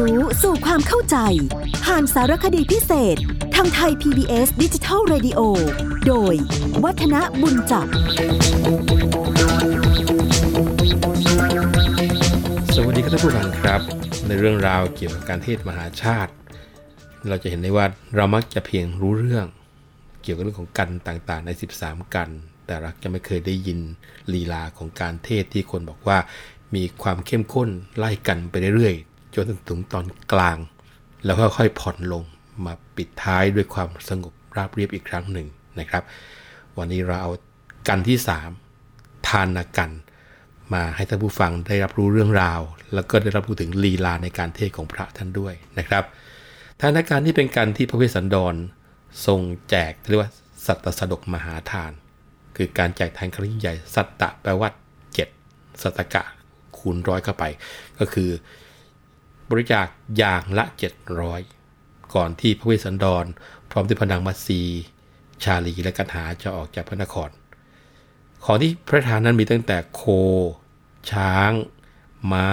รู้สู่ความเข้าใจ ผ่านสารคดีพิเศษ ทางไทย PBS ดิจิทัล Radio โดย วัฒนบุญจับ สวัสดีครับท่านผู้ฟังครับ ในเรื่องราวเกี่ยวกับการเทศมหาชาติ เราจะเห็นได้ว่าเรามักจะเพียงรู้เรื่อง เกี่ยวกับเรื่องของกันต่างๆ ใน 13 กัน แต่รักจะไม่เคยได้ยินลีลาของการเทศที่คนบอกว่ามีความเข้มข้นไล่กันไปเรื่อย จนถึงตอนกลาง แล้วค่อยๆผ่อนลงมาปิดท้ายด้วยความสงบราบเรียบอีกครั้งหนึ่งนะครับ วันนี้เราเอากันที่ 3 ทานกัน มาให้ท่านผู้ฟังได้รับรู้เรื่องราว แล้วก็ได้รับรู้ถึงลีลาในการเทศของพระท่านด้วยนะครับทานการที่เป็นการที่พระเวสสันดรทรงแจกเรียกว่าสัตตสดกมหาทาน คือการแจกทานครั้งยิ่งใหญ่ สัตตะแปลว่า7สัตตกะคูณร้อยเข้าไป ก็คือ บริจาคอย่างละ 700 ก่อนที่พระเวสสันดร พร้อมด้วยพนังมัซีชาลีและกันหาจะออกจากพระนคร ของที่พระทานนั้นมีตั้งแต่โค ช้าง ม้า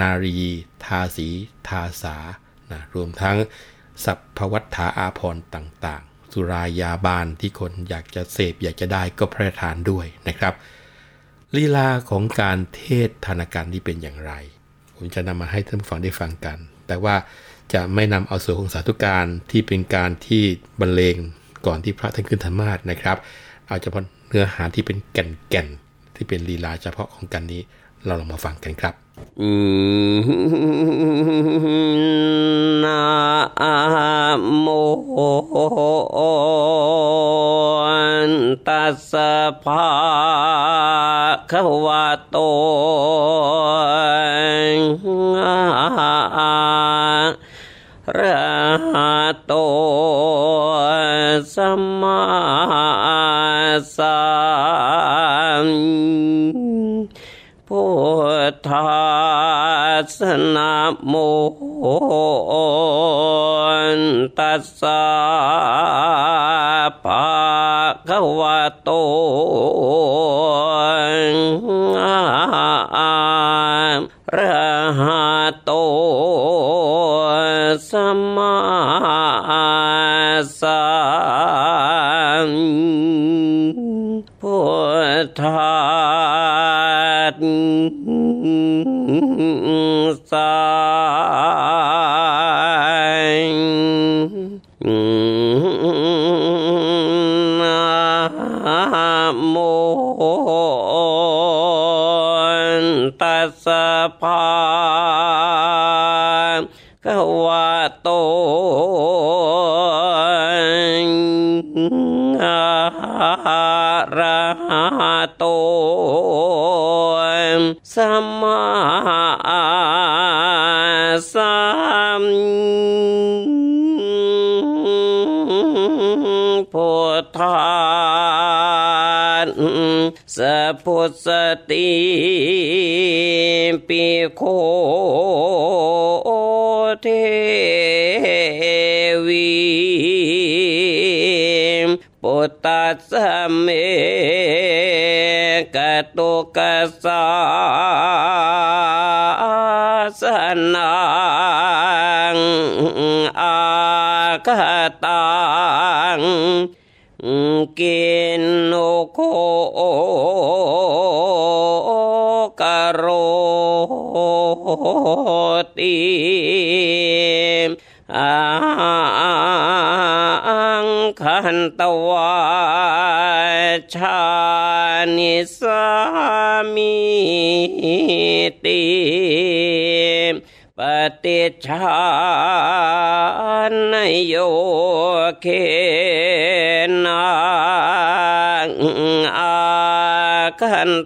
นารี ทาสี ทาสานะรวมทั้งสัพพวัฏฐาอาพรต่างๆ สุรายาบานที่คนอยากจะเสพอยากจะได้ก็พระทานด้วยนะครับ ลีลาของการเทศธนาการที่เป็นอย่างไร ผมจะนำมาให้ท่านผู้ฟังได้ฟังกัน แต่ว่าจะไม่นำเอาส่วนของสาธุการที่เป็นการที่บรรเลงก่อนที่พระท่านขึ้นธรรมาสนะครับ เอาเฉพาะเนื้อหาที่เป็นแก่นๆที่เป็นลีลาเฉพาะของกันนี้เราลองมาฟังกันครับนะโมตัสสะภะคะวะโสัมมาสัมพุทธัสนะโมตัสสะภะคะวะโต ทธัสสะโมตัสสะภะคะวะโตระหะ สัมพุทธานสัพุสติปิโคเทวีปุตตะสเม กินโนโคกโรติอังคันตวาชานิสามิติปฏิชา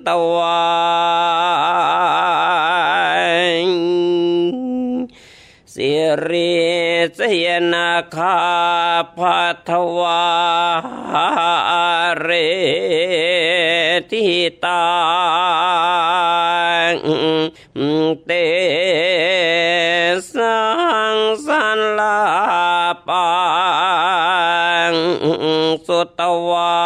ตวาสิริสยนาคาพัทวาเรทิตาเตสังสันลาปังสุตวา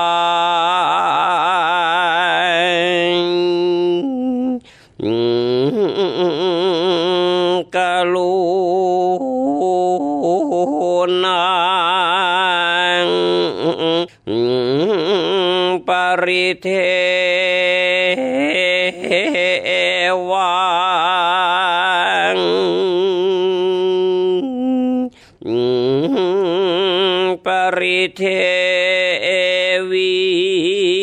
เทวังปริเทวี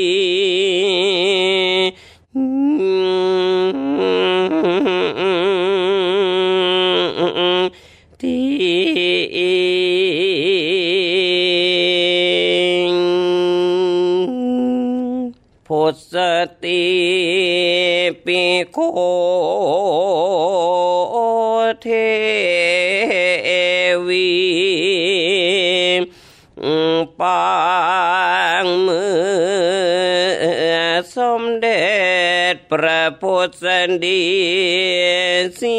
วีปางมือสมเด็จพระพุทธดีสี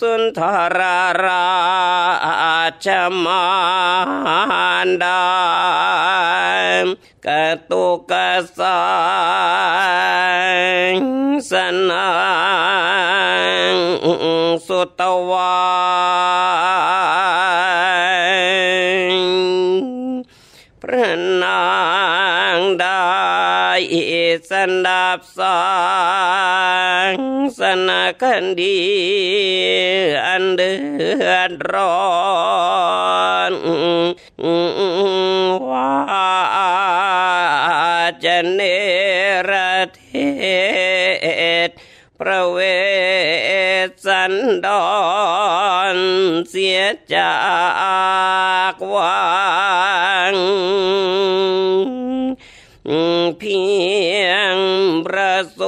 สุนทรราชมารดากตุกสายสนังสุตวา สันดับสางสนาคันดี อันเดือดร้อนว่าจะเนรเทศประเวศสันดอนเสียจากวัง เพียงประส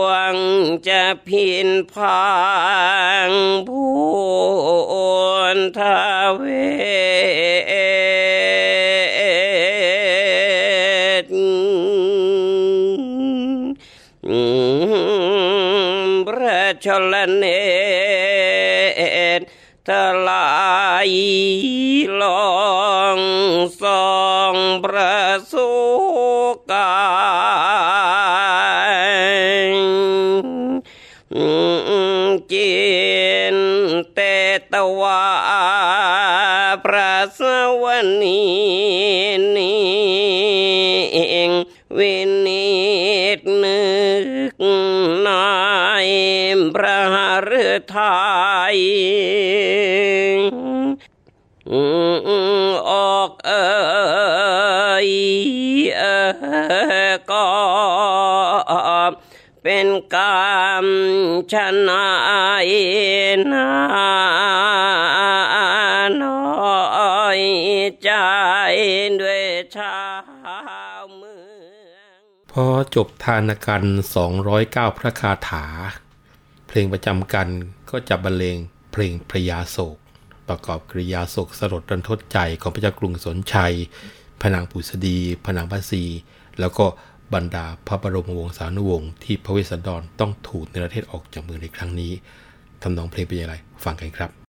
วงจะพินพางพูนทเวศพระชลเนตทล สวนีนิงวินิตนึกนายพระหฤทัยออกเอยเอก็เป็นกรรมชนะนา พอจบทานกัน 209 พระคาถา เพลงประจำกันก็จะบรรเลงเพลงพระยาโศก ประกอบกริยาโศกสลดรันทดใจของพระเจ้ากรุงสนชัย พนางปุษดีพนางพระศีแล้วก็บรรดาพระบรมวงศานุวงศ์ที่พระเวสสันดรต้องถูกในประเทศออกจากเมืองในครั้งนี้ทำนองเพลงเป็นอย่างไร ฟังกันครับ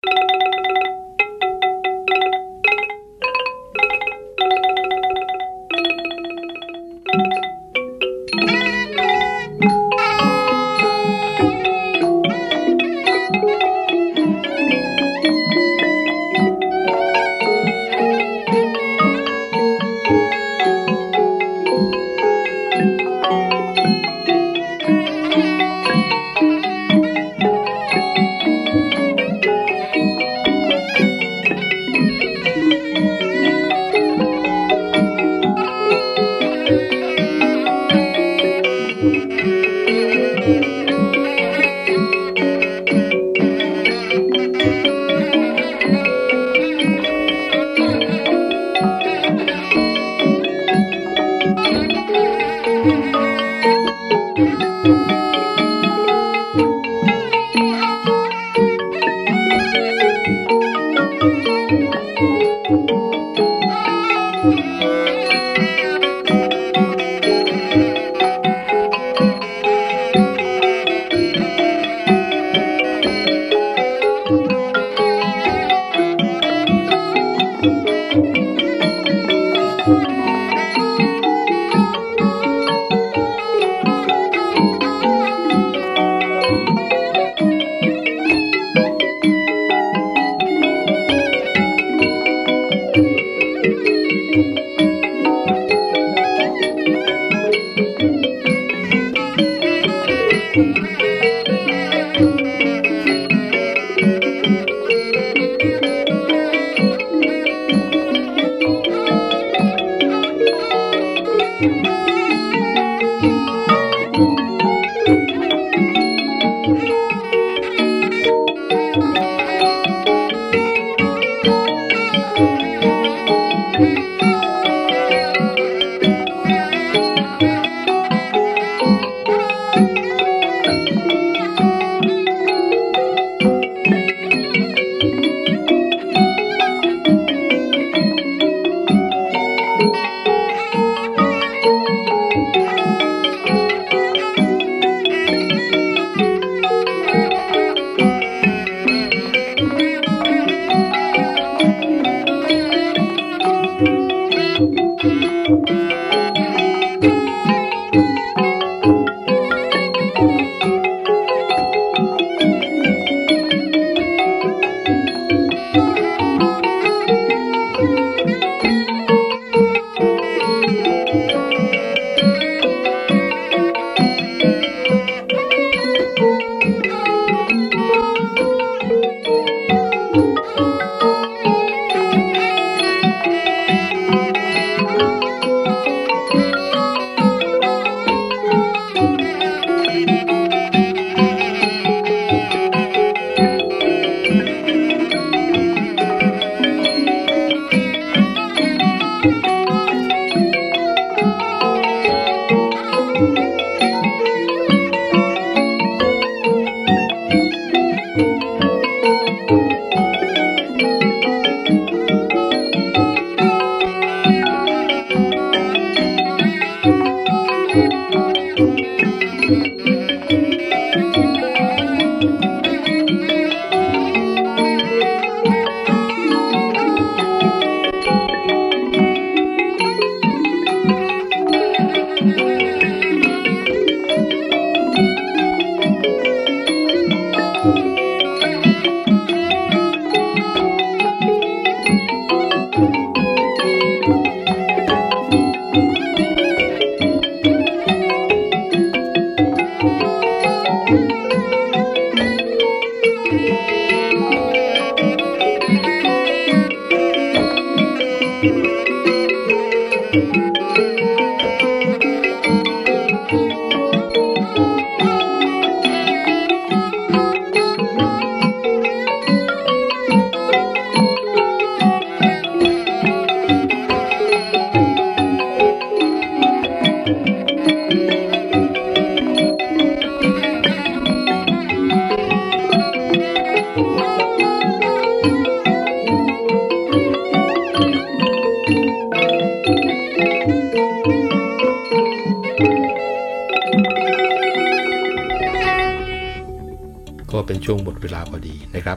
เป็นช่วงหมดเวลาพอดีนะครับ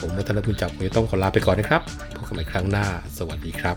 ผมนัทนพุณจักรผมจะต้องขอลาไปก่อนนะครับพบกันใหม่ครั้งหน้า สวัสดีครับ